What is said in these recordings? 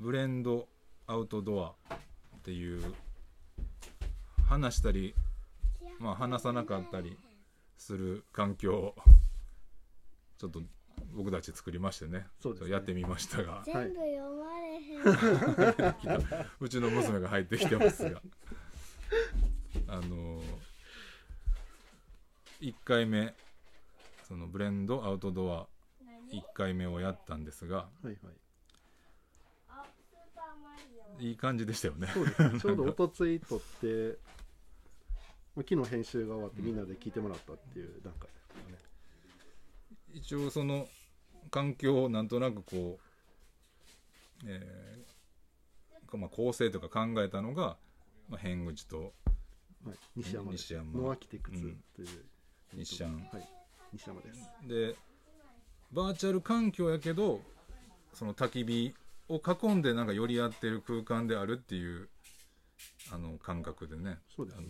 ブレンドアウトドアっていう話したり、まあ、話さなかったりする環境をちょっと僕たち作りましてねそうですねやってみましたが全部読まれへん。うちの娘が入ってきてますが あの1回目そのブレンドアウトドア1回目をやったんですがはいはい。いい感じでしたよね。そうですね。ちょうどおとつい撮ってまあ昨日編集が終わってみんなで聞いてもらったっていう段階ですからね。一応その環境をなんとなくこう、えーまあ、構成とか考えたのが、まあ、変口とはい、西山西山。ノアキテクツうん。という、西山。はい。西山です。でバーチャル環境やけどその焚き火を囲んでなんか寄り合ってる空間であるっていうあの感覚でね。そうですね。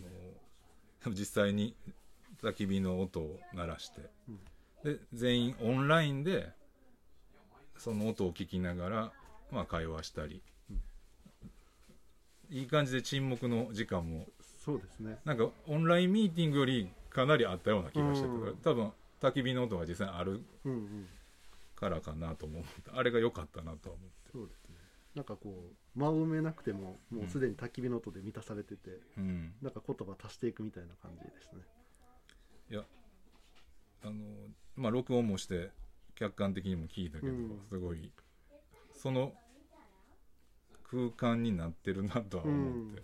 あの 実際に焚き火の音を鳴らして、で全員オンラインでその音を聞きながら、まあ、会話したり、いい感じで沈黙の時間もそうですね。なんかオンラインミーティングよりかなりあったような気がしてて、うん。多分焚き火の音が実際あるうんうんからかなと思ってあれが良かったなとは思って。そうですね。なんかこう間を埋めなくてももうすでに焚き火の音で満たされてて、うん。なんか言葉足していくみたいな感じでしたね。いやあのまあ録音もして客観的にも聞いたけど、うん。すごいその空間になってるなとは思って、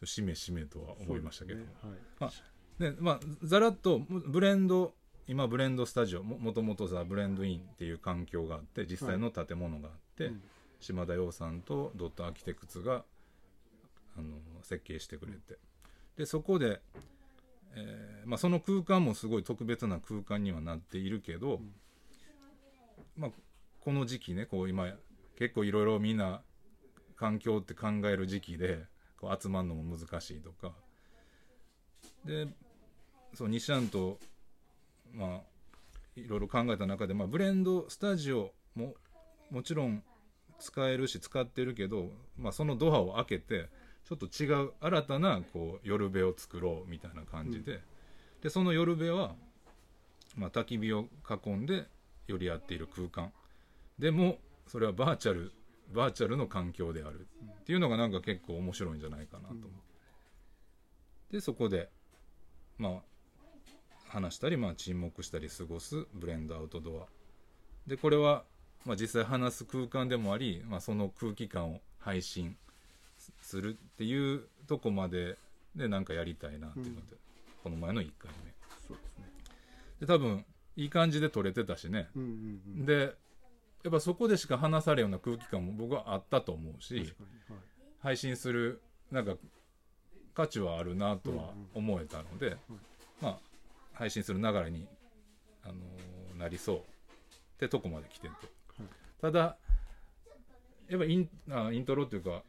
うん。しめしめとは思いましたけど、そうですね。でまあざらっとブレンド今ブレンドスタジオももともとザ・ブレンドインっていう環境があって実際の建物があって、うん島田洋さんとドットアーキテクツがあの設計してくれて。でそこで、えーまあ、その空間もすごい特別な空間にはなっているけど、まあ、この時期ねこう今結構いろいろみんな環境って考える時期でこう集まるのも難しいとか。でそう西安とまあいろいろ考えた中で、まあ、ブレンドスタジオももちろん使えるし使ってるけど、まあ、そのドアを開けてちょっと違う新たなこう夜部を作ろうみたいな感じで,、でその夜部は、まあ、焚き火を囲んで寄り合っている空間。でもそれはバーチャルバーチャルの環境である。っていうのがなんか結構面白いんじゃないかなと思って、でそこでまあ話したり、まあ、沈黙したり過ごすブレンドアウトドア。でこれは、まあ、実際話す空間でもあり、まあ、その空気感を配信するっていうとこまででなんかやりたいなっていうので、この前の1回目。そうですね。で多分いい感じで撮れてたしね、うんうんうん。でやっぱそこでしか話されるような空気感も僕はあったと思うしはい。配信するなんか価値はあるなとは思えたので、まあ配信する流れに、あのーなりそうってとこまで来てて、ただやっぱインあイントロっていうか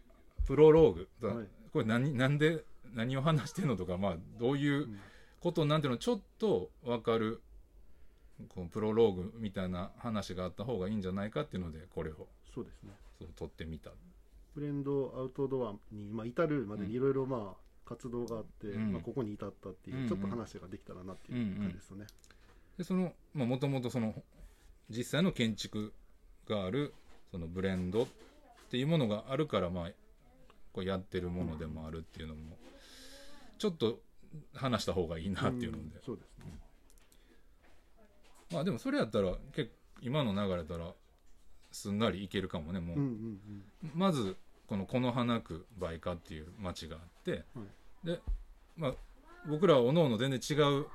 プロローグ、だはい。これ何なんで何を話してんのとか、まあ、どういうことなんていうのちょっと分かるこのプロローグみたいな話があった方がいいんじゃないかっていうのでこれを。そうですね。そう撮ってみた。ブレンドアウトドアに、まあ、至るまでにいろいろまあ活動があって、うん。まあ、ここに至ったっていう、うんうん。ちょっと話ができたらなっていう感じですよね、でそのもともとその実際の建築があるそのブレンドっていうものがあるからまあこうやってるものでもあるっていうのもちょっと話した方がいいなっていうので、んそうですね。まあでもそれやったら結構今の流れたらすんなりいけるかもねもう、うんうん。まずこの此花区梅花っていう町があって、はい。で、まあ、僕らはおのおの全然違う、えー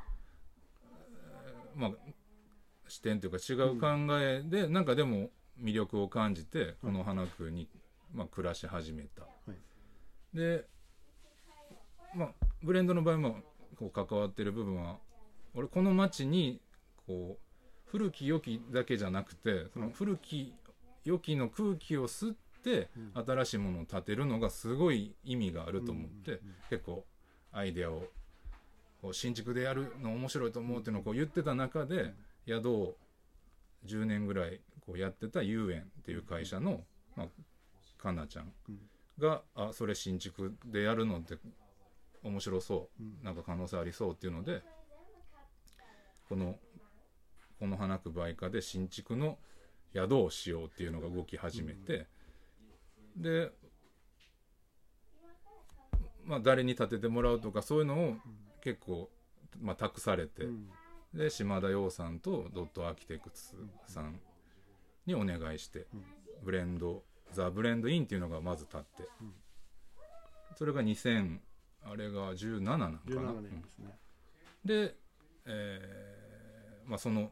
まあ、視点というか違う考えで、なんかでも魅力を感じてこの花区に、まあ、暮らし始めた。はい。で、まあ、ブレンドの場合もこう関わってる部分は俺この町にこう古き良きだけじゃなくてその古き良きの空気を吸って新しいものを建てるのがすごい意味があると思って、結構アイデアを新築でやるの面白いと思うっていうのをこう言ってた中で宿を10年ぐらいこうやってた遊園っていう会社の、まあ、かなちゃんうん。があそれ新築でやるのって面白そう、うん。なんか可能性ありそうっていうのでこのこの花区売価で新築の宿をしようっていうのが動き始めて、でまあ誰に建ててもらうとかそういうのを結構、まあ、託されて、うん。で島田陽さんとドットアーキテクツさんにお願いして、うん。 Blend THE BLEND INN っていうのがまず立って、うん。それが2000あれが17なのかな？17年ですね、で、えーまあ、その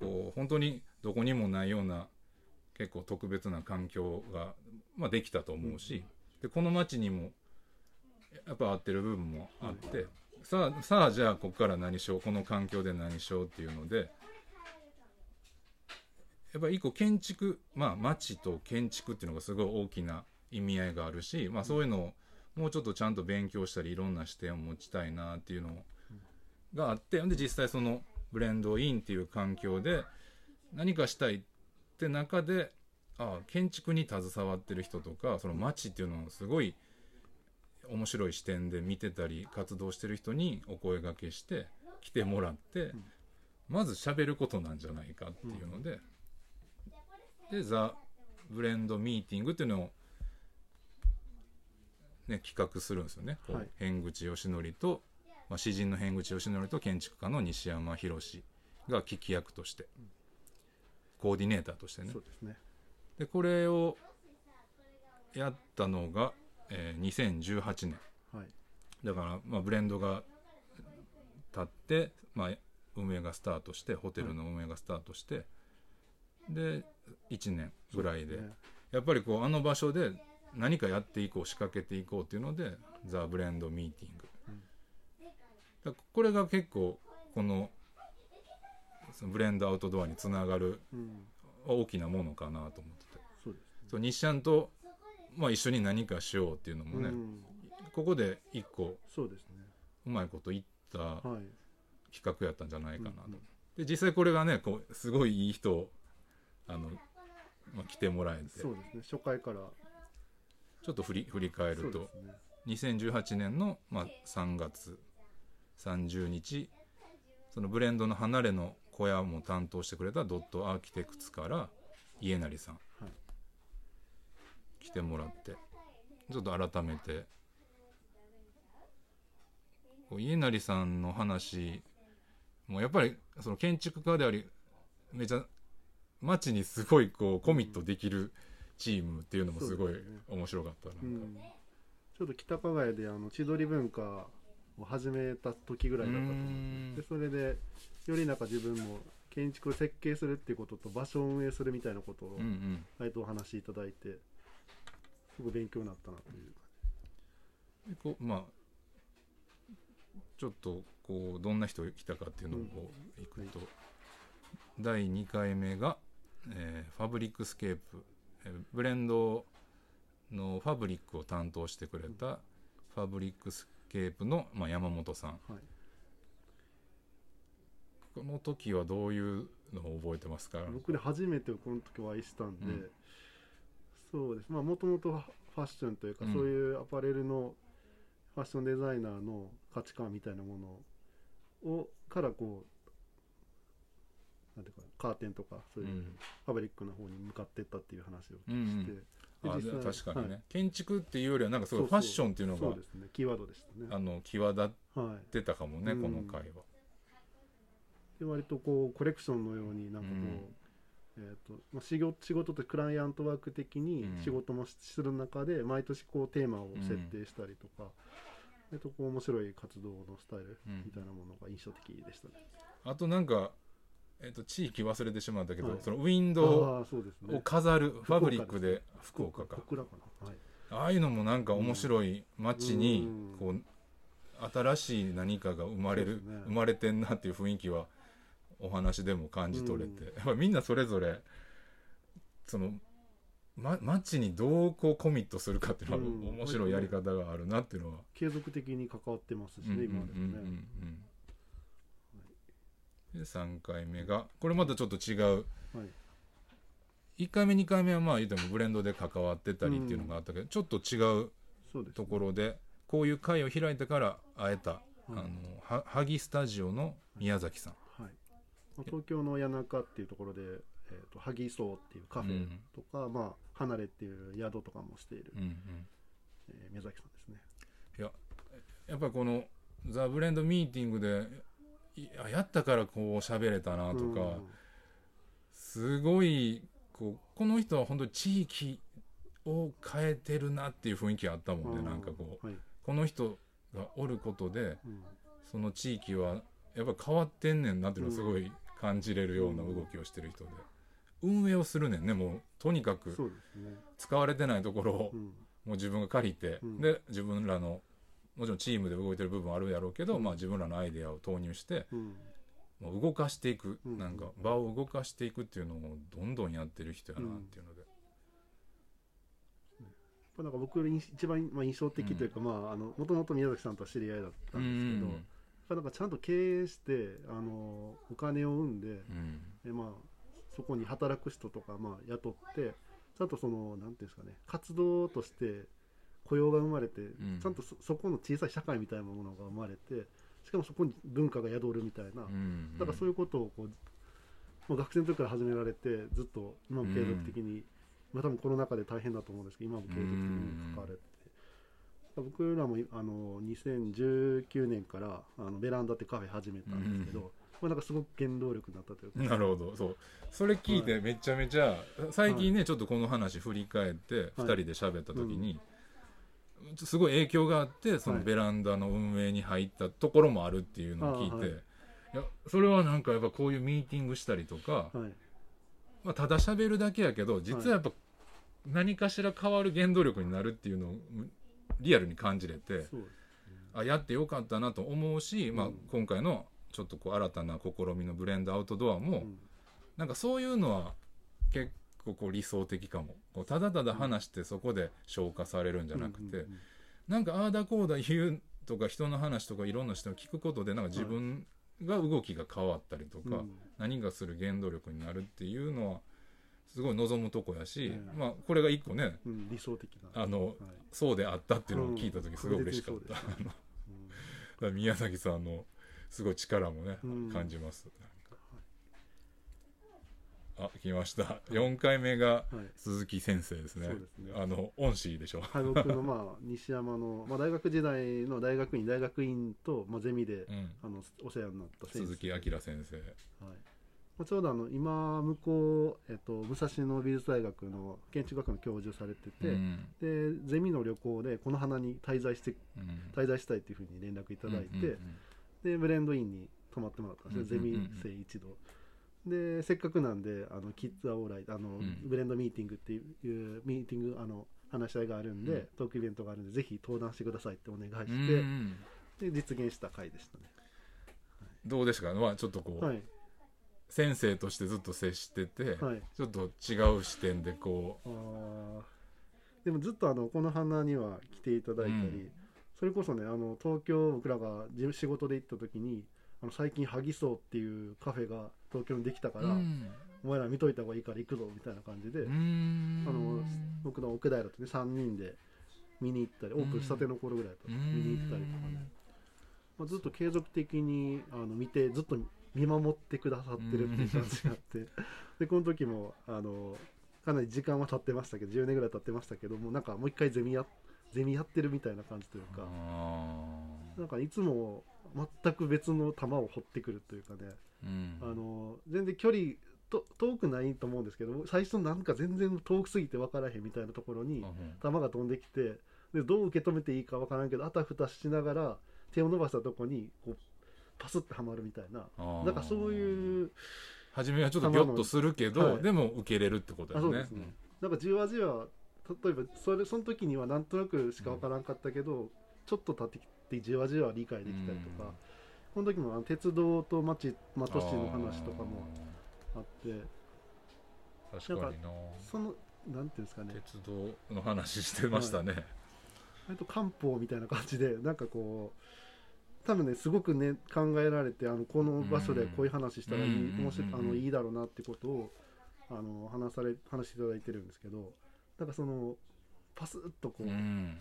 こう本当にどこにもないような結構特別な環境が、まあ、できたと思うし、でこの町にもやっぱ合ってる部分もあって、さあさあじゃあここから何しようこの環境で何しようっていうのでやっぱり一個建築まあ町と建築っていうのがすごい大きな意味合いがあるし、まあ、そういうのをもうちょっとちゃんと勉強したりいろんな視点を持ちたいなっていうのがあってで実際そのブレンドインっていう環境で何かしたいって中でああ建築に携わってる人とかその街っていうのをすごい面白い視点で見てたり活動してる人にお声がけして来てもらって、まず喋ることなんじゃないかっていうので、でザ・ブレンドミーティングっていうのを、ね、企画するんですよね。はい。辺口義則と、まあ、詩人の辺口義則と建築家の西山博が聞き役として、コーディネーターとしてね。そうですねでこれをやったのが、えー2018年。はい。だから、まあ、ブレンドが立って、まあ、運営がスタートしてホテルの運営がスタートして、で1年ぐらいで。ね。やっぱりこうあの場所で何かやっていこう仕掛けていこうっていうのでザ・ブレンドミーティング、だからこれが結構このそのブレンドアウトドアにつながるうん大きなものかなと思ってて。そうですね。そう日シャンと、まあ、一緒に何かしようっていうのもね、うん。ここで一個そうですね。うまいこと言ったはい。企画やったんじゃないかなと、うんうん。で実際これがねこうすごいいい人をあの、まあ、来てもらえて。そうですね。初回から。ちょっと振り振り返ると、ね。2018年の、まあ、3月30日そのブレンドの離れの小屋も担当してくれたドットアーキテクツから家成さんはい来てもらってちょっと改めて家成さんの話もやっぱりその建築家でありめちゃ街にすごいこうコミットできるチームっていうのもすごい面白かったなうん。ちょっと北加賀屋であの千鳥文化を始めた時ぐらいだったと思うん。でそれでよりなんか自分も建築を設計するっていうことと場所を運営するみたいなことをうんうん。割とお話しいただいてすごく勉強になったなというでこうまあちょっとこうどんな人来たかっていうのをこういくと、第2回目が、えーファブリックスケープ、えーブレンドのファブリックを担当してくれたファブリックスケープの、まあ、山本さん。はい。この時はどういうのを覚えてますか？僕ね初めてこの時お会いしたんで、うん。そうです。まあもともとファッションというか、うん。そういうアパレルのファッションデザイナーの価値観みたいなものをからこうなんていうかカーテンとかそういううん。ファブリックの方に向かっていったっていう話をして、うんうん。であ確かにね、はい建築っていうよりはなんかすごいファッションっていうのがねキーワードでしたね。あの際立っはいてたかもね、うんこの回は。で割とこうコレクションのようになんかこう、えーとまあ、仕事仕事とクライアントワーク的にうん。仕事もしする中で毎年こうテーマを設定したりとか、えっとこう面白い活動のスタイルうんみたいなものが印象的でしたね。あとなんか、えっと地域忘れてしまったけど、はい。そのウィンドウを飾るファブリックで福岡か。ああいうのもなんか面白い街にうん。こう新しい何かが生まれる、ね。生まれてんなっていう雰囲気はお話でも感じ取れて、うん。やっぱみんなそれぞれその、ま、街にどうこうコミットするかっていうのはうん。面白いやり方があるなっていうのは、継続的に関わってますしね、今までもね。うんで3回目がこれまたちょっと違う。はい。1回目2回目はまあ言ってもブレンドで関わってたりっていうのがあったけど、ちょっと違うところでこういう会を開いてから会えた、うんあのは萩スタジオの宮崎さん、はい。まあ東京の谷中っていうところで、えー、と萩荘っていうカフェとか、まあ、離れっていう宿とかもしている、うんうん、えー宮崎さんですね。いややっぱこのザ・ブレンドミーティングでいややったからこう喋れたなとか、うん。すごいこうこの人は本当に地域を変えてるなっていう雰囲気あったもんね、なんかこうはい。この人がおることでうん。その地域はやっぱ変わってんねんなっていうのをすごい感じれるような動きをしてる人で、運営をするねんねもうとにかく使われてないところをうん。もう自分が借りて、うん。で自分らのもちろんチームで動いてる部分あるやろうけど、まあ、自分らのアイデアを投入してうん。もう動かしていく、うん。なんか場を動かしていくっていうのをどんどんやってる人やなっていうので、これなんか僕の一番、まあ、印象的というか、まああのもともと宮崎さんとは知り合いだったんですけど、やっぱなんかちゃんと経営してあのお金を生んでうん。で、まあ、そこに働く人とか、まあ、雇ってちゃんとそのなんていうんですかね活動として雇用が生まれて、ん。ちゃんとそそこの小さい社会みたいなものが生まれてしかもそこに文化が宿るみたいな、うんだからそういうことをこう、まあ、学生の時から始められてずっと今も継続的に、まあ多分コロナ禍で大変だと思うんですけど今も継続的に関われて。て、僕らもあの2019年からあのベランダってカフェ始めたんですけど、まあ、なんかすごく原動力になったというか、なるほど。そう。それ聞いてめちゃめちゃ最近ね、ちょっとこの話振り返って2人で喋った時に、すごい影響があってそのはい。ベランダの運営に入ったところもあるっていうのを聞いて、あはい。いやそれはなんかやっぱこういうミーティングしたりとか、はい。まあ、ただ喋るだけやけど実はやっぱ何かしら変わる原動力になるっていうのをリアルに感じれてそうですあやってよかったなと思うし、まあうん、今回のちょっとこう新たな試みのブレンドアウトドアも、うん。なんかそういうのは結構こう理想的かも。こうただただ話してそこで消化されるんじゃなくて、うなんかああだこうだ言うとか人の話とかいろんな人を聞くことでなんか自分が動きが変わったりとか、うん。何がする原動力になるっていうのはすごい望むとこやし、うんまあこれが一個ねうん理想的な。あのはい。そうであったっていうのを聞いた時すごい嬉しかった、うん。宮崎さんのすごい力もね、うん。感じますあ来ました。4回目がはい。鈴木先生ですね。そうですね。あの恩師でしょ。はい、僕のまあ 西山の、まあ、大学時代の大学院大学院と、まあ、ゼミで、うん。あのお世話になった先生。鈴木明先生。はい。まあ、ちょうどあの今向こう、えっと、武蔵野美術大学の建築学の教授されてて、うん。でゼミの旅行でこの花に滞在してうん。滞在したいというふうに連絡いただいて、うんうん。でブレンドインに泊まってもらったんですよ、うんうんうんうん。ゼミ生一度でせっかくなんであのキッズアオーライあの、ん。ブレンドミーティングっていうミーティングあの話し合いがあるんで、うん。トークイベントがあるんでぜひ登壇してくださいってお願いうんして、うん。で実現した回でしたね。どうですか、まあ、ちょっとこう、はい。先生としてずっと接してて、はい。ちょっと違う視点でこあー。でもずっとあのこの花には来ていただいたり、うん。それこそねあの東京僕らが事務仕事で行った時にあの最近ハギソーっていうカフェが東京にできたかう、ら、うん。お前ら見といた方がいいから行くぞみたいな感じで、うん。あの僕の奥平とね3人で見に行ったりオープンしたての頃ぐらいだったんです見に行ったりとかね、まあ、ずっと継続的にあの見てずっと見守ってくださってるっていう感じがあって。でこの時もあのかなり時間は経ってましたけど10年ぐらい経ってましたけどもなんかもう一回ゼミやゼミやってるみたいな感じというか。あなんかいつも全く別の球を掘ってくるというかね。ーうん。あの全然距離と遠くないと思うんですけど最初なんか全然遠くすぎて分からへんみたいなところに球が飛んできてでどう受け止めていいか分からんけどあたふたしながら手を伸ばしたとこにこうパスッとはまるみたいな。なんかそういう初めはちょっとギョッとするけど、はい。でも受けれるってことですね。なんかじわじわ例えばそれその時にはなんとなくしか分からんかったけど、ちょっと経ってきてじわじわ理解できたりとか、この時もあの鉄道と町、まあ、都市の話とかもあって。確かにな。そのなんていうんですかね。鉄道の話してましたね、割と漢方みたいな感じでなんかこう多分ねすごくね考えられてあのこの場所でこういう話したらいい,、うん。面白いあのいいだろうなってことをあの話され話していただいてるんですけどなんかそのパスッとこう、うん。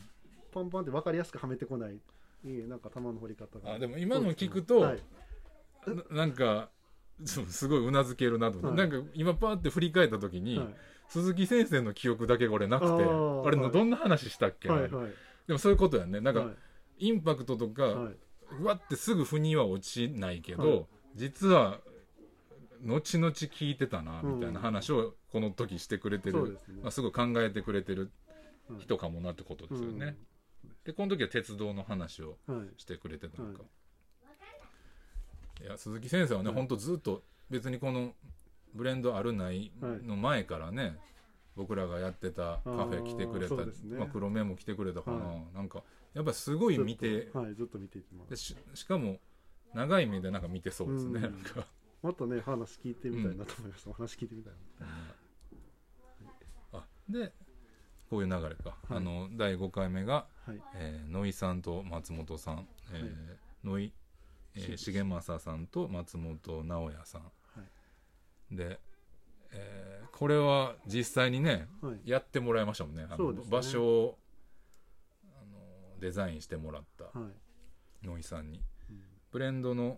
パンパンって分かりやすくはめてこないいいなんか球の掘り方が。あでも今の聞くとはい。ななんかすごいうなずけるなと思って、はい。なんか今パーって振り返った時に、はい。鈴木先生の記憶だけが俺なくてあれのはい。どんな話したっけ、はいはい。でもそういうことやね。なんか、はい。インパクトとか、はい。うわってすぐ腑には落ちないけど、はい。実は後々聞いてたなみたいな話をこの時してくれてる、そうですね。まあ、すごい考えてくれてる人かもなってことですよね、でこの時は鉄道の話をうんはい。してくれてたのか、、はい。や鈴木先生はね、はい。ほんとずっと別にこのブレンドあるないの前からね、僕らがやってたカフェ来てくれた、ね。まあ、黒目も来てくれたかな、はなんかやっぱすごい見てはいずっと見ていてます。でししかも長い目でなんか見てそうですね、うん。なんか、もっとね話聞いてみたいなと思いました、お話聞いてみたいあでこういう流れか、はい。あの第5回目が、なはい。えー野井さんと松本さん、えーはい。野井、えーし重政さんと松本直哉さん。はい。で、えーこれは実際にねはい。やってもらいましたもんね。あのね。場所をあのデザインしてもらったはい。野井さんに。うん。ブレンドの、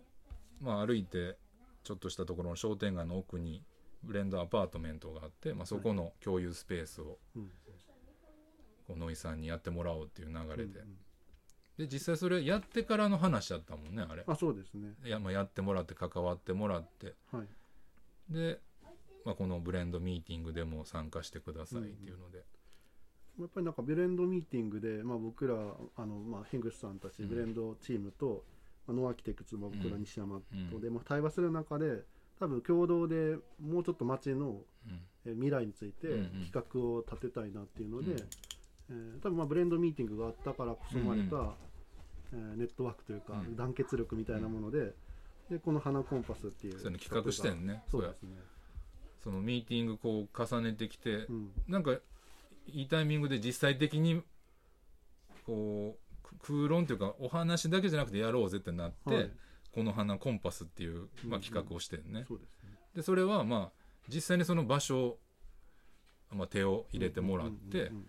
まあ、歩いてちょっとしたところの商店街の奥にブレンドアパートメントがあって、まあ、そこの共有スペースをうんこう野井さんにやってもらおうっていう流れで、うんうん。で実際それやってからの話だったもんねあれ。あそうですね。や,、まあ、やってもらって関わってもらって。はい。で、まあ、このブレンドミーティングでも参加してくださいっていうので、やっぱりなんかブレンドミーティングで、まあ、僕らあの、まあ、ヘングスさんたちうん。ブレンドチームと、まあ、ノーアーキテクツも僕らうん。西山とうん。で、まあ、対話する中で多分共同でもうちょっと街のうん。えー未来についてうんうん。企画を立てたいなっていうので、うんえー多分まあブレンドミーティングがあったからこそ生まれた、うんえーネットワークというか、うん。団結力みたいなものででこの花コンパスっていうそういうの企画してんね。そうですね。そのミーティングこう重ねてきて、うん。なんかいいタイミングで実際的にこうく空論というかお話だけじゃなくてやろうぜってなって、はい。この花コンパスっていう、まあ、うん企画をしてんね、そうですね。でそれはまあ実際にその場所を、まあ、手を入れてもらって、うんうんうん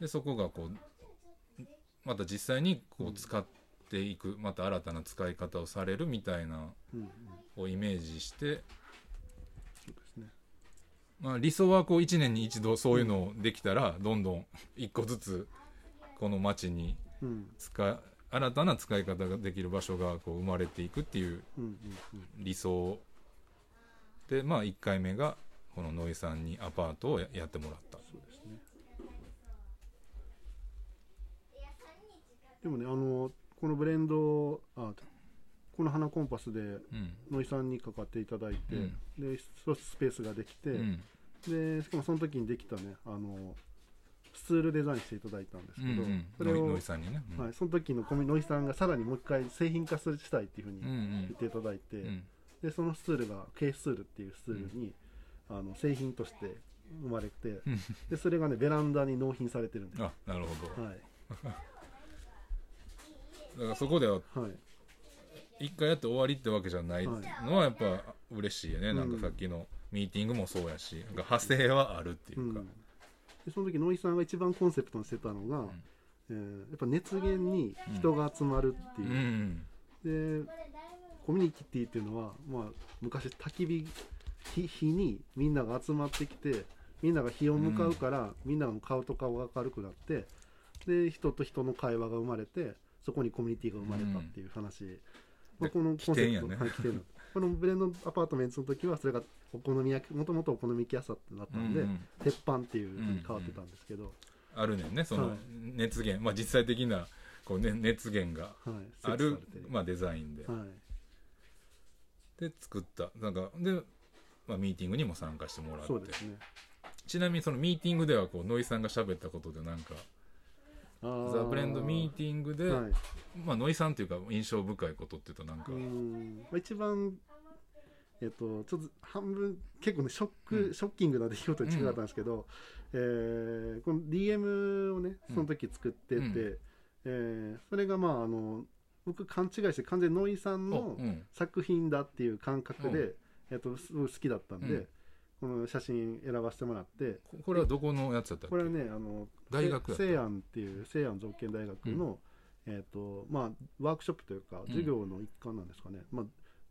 でそこがこうまた実際にこう使っていく、また新たな使い方をされるみたいなをイメージして、まあ、理想はこう1年に一度そういうのできたらどんどん一個ずつこの街にうん。使新たな使い方ができる場所がこう生まれていくっていう理想。でまあ1回目がこの野井さんにアパートをややってもらったそうですねでもねあのこのブレンドあこの花コンパスでうん。野井さんにかかっていただいて、うん。で一つスペースができて、うん。でしかもその時にできたねあのスツールデザインしていただいたんですけど、うんうん。それを、野井さんにね、うん。はい、その時の野井さんがさらにもう一回製品化するしたいっていうふうにうんうん。言っていただいて、うん。でそのスツールが K スツールっていうスツールに、あの製品として生まれて、うん。でそれがねベランダに納品されてるんですあなるほど。はい だからそこでははい。一回やって終わりってわけじゃないのはやっぱ嬉しいよね、うん。なんかさっきのミーティングもそうやしなんか派生はあるっていうか、うん、でその時野井さんが一番コンセプトにしてたのが、えーやっぱ熱源に人が集まるってうんう。いう、ん。でコミュニティっていうのは、まあ、昔焚き火火火にみんなが集まってきてみんなが火を向かうから、みんなの顔と顔が明るくなってで人と人の会話が生まれてそこにコミュニティが生まれたっていう話、まあ、このコンセプト。ね。はい起点だ このブレンドアパートメントの時はそれがお好み焼きもともとお好み焼き屋さんだったんで、うんうん。鉄板っていうふうに変わってたんですけど、あるねんねそのはい。熱源、まあ実際的なこう、ね、熱源がはい、ある設置されてる。まあ、デザインで、はい。で作った。なんかで、まあ、ミーティングにも参加してもらって。そうですね。ちなみにそのミーティングではこう野井さんが喋ったことでなんかザ・ブレンドミーティングで、はい。まあ、野井さんっていうか印象深いことっていうとなんか、一番えっとちょっと半分結構ねショック、うん。ショッキングな出来事に近かったんですけど、えーこの DM をねその時作ってて、うん。えーそれがまああの僕勘違いして完全にノイさんおのうん。作品だっていう感覚で、えっとすごい好きだったんで、うん。この写真選ばせてもらって。ここれはどこのやつだったっけ？これはねあの大学西安っていう西安造形大学の、えっ、とまあワークショップというか授業の一環なんですかね、まあ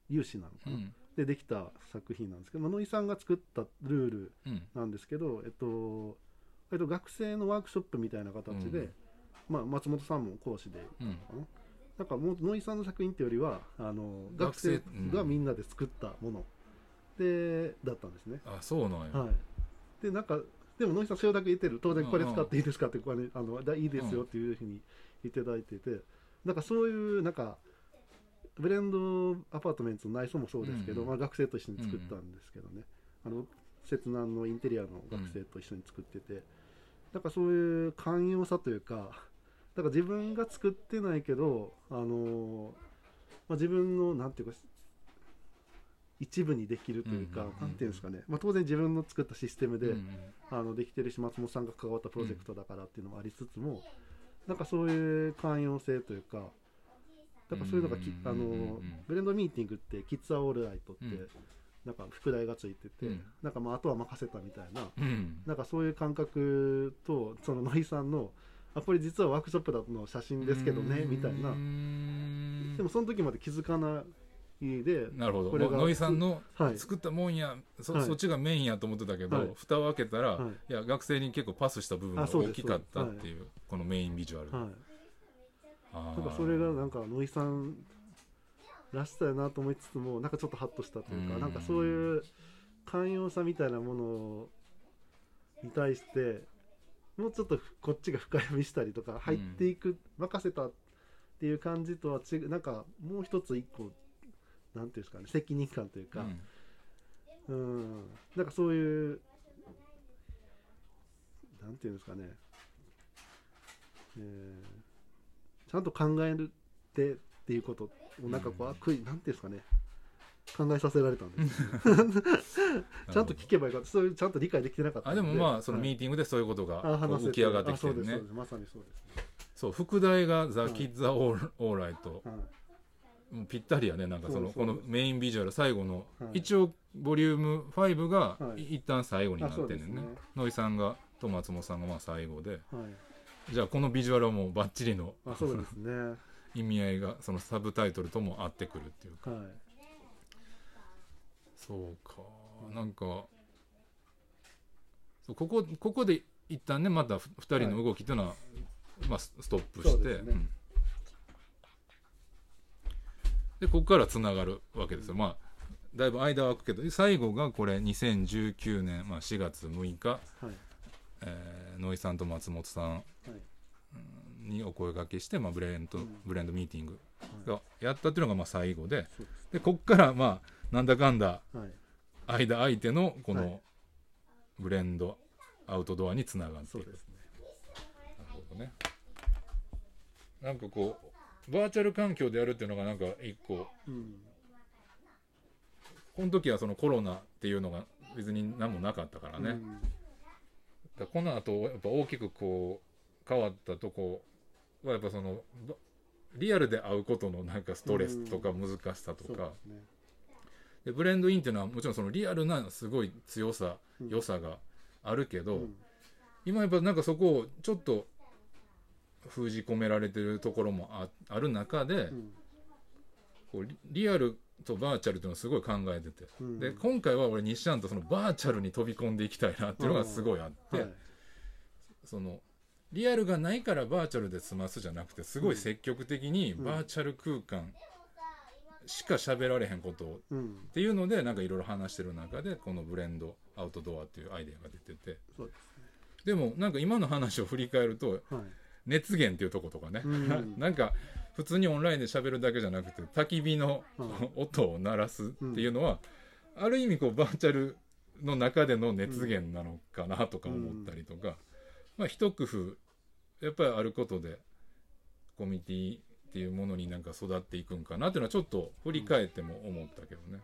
有志なのかな、うん。でできた作品なんですけど、まあ、野井さんが作ったルールうん。なんですけど、えっと、えっと、学生のワークショップみたいな形で、うん。まあ、松本さんも講師でうん。かな。なんかもう野井さんの作品っていうよりはあの学生がみんなで作ったもの、でだったんですね。あそうなんや、はい、でなんかでも野井さんそれだけ言ってる。当然これ使っていいですかってこれ、あのだいいですよっていうふうにいただいてて。なんかそういうなんかブレンドアパートメントの内装もそうですけど、うんうんまあ、学生と一緒に作ったんですけどね、あの摂南のインテリアの学生と一緒に作ってて、なんかそういう寛容さというかだから自分が作ってないけどあの、まあ、自分のなんていうか一部にできるというか、うんうんうんなんていうんですかね、まあ、当然自分の作ったシステムで、うんあのできてるし松本さんが関わったプロジェクトだからっていうのもありつつも、なんかそういう寛容性というかだからそういうのがき、うんあのブレンドミーティングってキッズ・ア・オールライトって、うん。なんか副題がついてて、うん。なんかまああとは任せたみたいなうん。なんかそういう感覚とその野井さんのあこれ実はワークショップだの写真ですけどねみたいな。なでもその時まで気づかないでなるほど。野井さんのはい。作ったもんやそ,、はい。そっちがメインやと思ってたけど、はい。蓋を開けたら、、はい。や学生に結構パスした部分が大きかったっていうこのメインビジュアル、はい。あー。なんかそれがなんか野井さんらしさやなと思いつつもなんかちょっとハッとしたというか、うん。なんかそういう寛容さみたいなものに対してもうちょっとこっちが深読みしたりとか入っていく、任せたっていう感じとは違うなんかもう一つ一個なんていうんですかね責任感というか、うん、なんかそういうなんていうんですかね、えーちゃんと考えるってっていうことをなんかこう、うん。あくいなんていうんですかね。考えさせられたんです、ちゃんと聞けばよかった。そういうちゃんと理解できてなかったあでもまあそのはいミーティングでそういうことが浮き上がってきてるね。そうですまさにそうです。ね、そう副題が「ザ・はいキッオーライト。はい」もうぴったりやねなんかそのこのメインビジュアル最後の、はい。一応ボリューム5がはい。い一旦最後になってんねんね。あそうですね。野井さんがと松本さんがまあ最後で。はい。じゃあこのビジュアルはもうバッチリのあそうですね。は 意味合いがそのサブタイトルとも合ってくるっていうか。い。そうか。なんかそうここここで一旦ねまた2人の動きっていうのは、まあ、スストップして。ね。うんでここからつながるわけですよ、まあだいぶ間は空くけど最後がこれ2019年、まあ、4月6日、はい。えー、野井さんと松本さん。はい。にお声掛けして、まあ、ブレンド、うん。ブレンドミーティングがやったっていうのがまあ最後で。でこっからまあなんだかんだはい。間相手のこはのブレンドアウトドアにつながっていうる、そですね。なるほどね。なんかこうバーチャル環境でやるっていうのがなんか一個。うん。この時はそのコロナっていうのが別に何もなかったからね、うん。だこの後やっぱ大きくこう変わったとこはやっぱそのばリアルで会うことのなんかストレスとか難しさとか、そうですね。でブレンドインっていうのはもちろんそのリアルなすごい強さ、うん良さがあるけど、うん。今やっぱなんかそこをちょっと封じ込められてるところもあある中で、うん。こうリリアルとバーチャルっていうのをすごい考えてて、うん。で今回は俺西ちゃんとそのバーチャルに飛び込んでいきたいなっていうのがすごいあって、はい。そのリアルがないからバーチャルで済ますじゃなくてすごい積極的にうんバーチャル空間しか喋られへんことをうんっていうのでなんかいろいろ話してる中でこのブレンドアウトドアっていうアイデアが出てて。ですでもなんか今の話を振り返るとねはい熱源っていうとことかね、うん。なんか普通にオンラインで喋るだけじゃなくて焚き火のうん。音を鳴らすっていうのは、ある意味こうバーチャルの中での熱源なのかなとか思ったりとか、まあ一工夫やっぱりあることでコミュニティっていうものになんか育っていくんかなっていうのはちょっと振り返っても思ったけどね。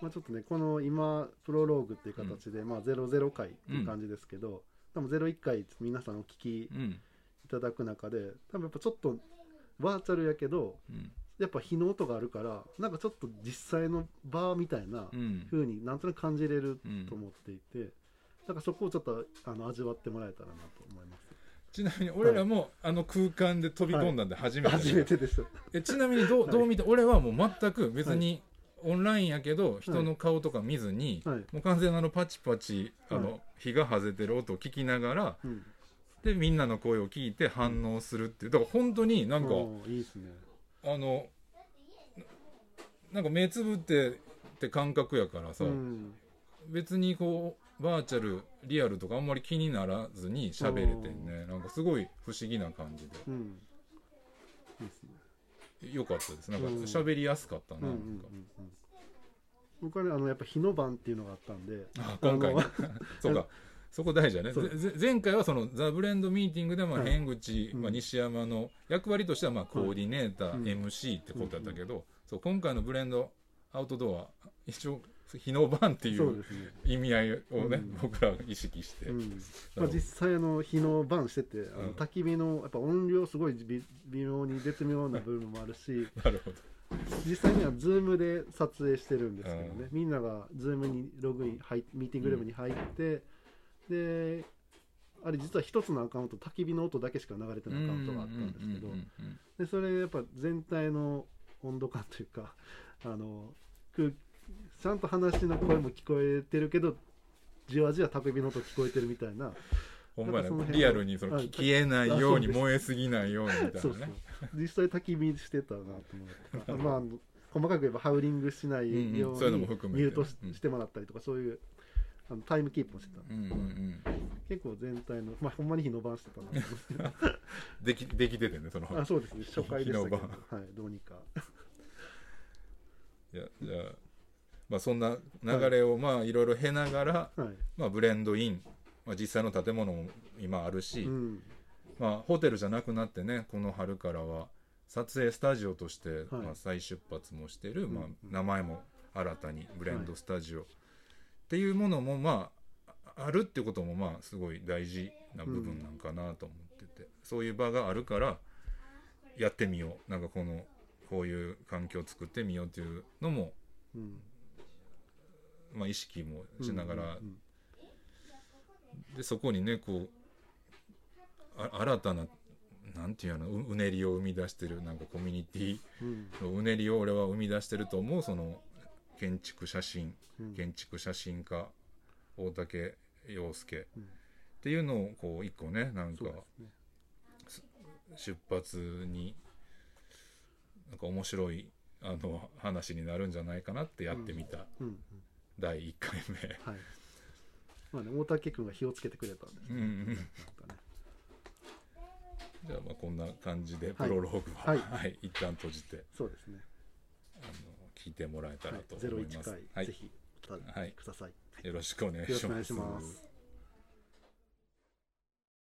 まあ、ちょっとねこの今プロローグっていう形で、まあ、00回っていう感じですけど、多分01回皆さんお聞きただく中で多分やっぱちょっとバーチャルやけどうん。やっぱ日の音があるからなんかちょっと実際のバーみたいなうん。風になんとなく感じれるうん。と思っていて、だからそこをちょっとあの味わってもらえたらなと思います。ちなみに俺らもあの空間で飛び込んだんで初めて、初めてです。えちなみにどうはい。どう見て俺はもう全く別にオンラインやけど人の顔とか見ずに、はい、もう完全にあのパチパチあの、はい。火が外れてる音を聞きながらうん、でみんなの声を聞いて反応するっていうだから本当になんか、いいですね。あのなんか目つぶってって感覚やからさ、うん。別にこうバーチャルリアルとかあんまり気にならずに喋れてんね。なんかすごい不思議な感じで。うん。いいですね。よかったです。なんかうん。喋りやすかったな,、うんうんうんうん。僕はねあのやっぱ日の晩っていうのがあったんであ今回ね。そうか そこ大事だね。前回はそのザ・ブレンドミーティングでまあはい。変口、うん。まあ、西山の役割としてはまあコーディネーター、うん。MC ってことだったけど、そう今回のブレンドアウトドア一応日の晩っていう意味合いをね、うん。僕らが意識して、まあ、実際あの日の晩しててあ焚き火のやっぱ音量すごい微微妙に絶妙な部分もあるし なるほど。実際にはズームで撮影してるんですけどね、みんながズームにログイン入ミーティングルームに入って、であれ実は一つのアカウント焚き火の音だけしか流れてないアカウントがあったんですけど、でそれやっぱ全体の温度感というかあの空ちゃんと話の声も聞こえてるけどじわじわ焚き火の音聞こえてるみたいなほんまやねなんかその辺リアルにその消えないように燃えすぎないようにみたいなねそうそう実際焚き火してたなと思ってまあ細かく言えばハウリングしないようにミュートしてもらったりとかそういうあのタイムキープもしてた。うんうんうん。結構全体のまあほんまに日の晩してたな。できできててねその。あそうですね。初回でしたけど。はいどうにか。いやじゃあまあそんな流れをまあいろいろ経ながら、はい。まあ、ブレンドイン、まあ、実際の建物も今あるし、うん。まあ、ホテルじゃなくなってねこの春からは撮影スタジオとして、はい。まあ、再出発もしてる、うん。まあ、名前も新たにブレンドスタジオっていうものもまああるってこともまあすごい大事な部分なんかなと思ってて、そういう場があるからやってみよう。なんかこのこういう環境を作ってみようっていうのも、うん。まあ、意識もしながら、うんでそこにねこうあ新たななんていうのううねりを生み出してるなんかコミュニティうん。のうねりを俺は生み出してると思うその建築写真うん。建築写真家大竹陽介。うん。っていうのをこう一個ねなんかね。出発になんか面白いあの話になるんじゃないかなってやってみた。うん。うん。第1回はい。まあね大竹君が火をつけてくれたんです目うんうん。じゃあまあこんな感じではい。プロローグは、ははい い一旦閉じて。そうですね。あの聞いてもらえたはいらと思います。一回、はいぜひお便りください、よろしくお願い。よろしくお願いします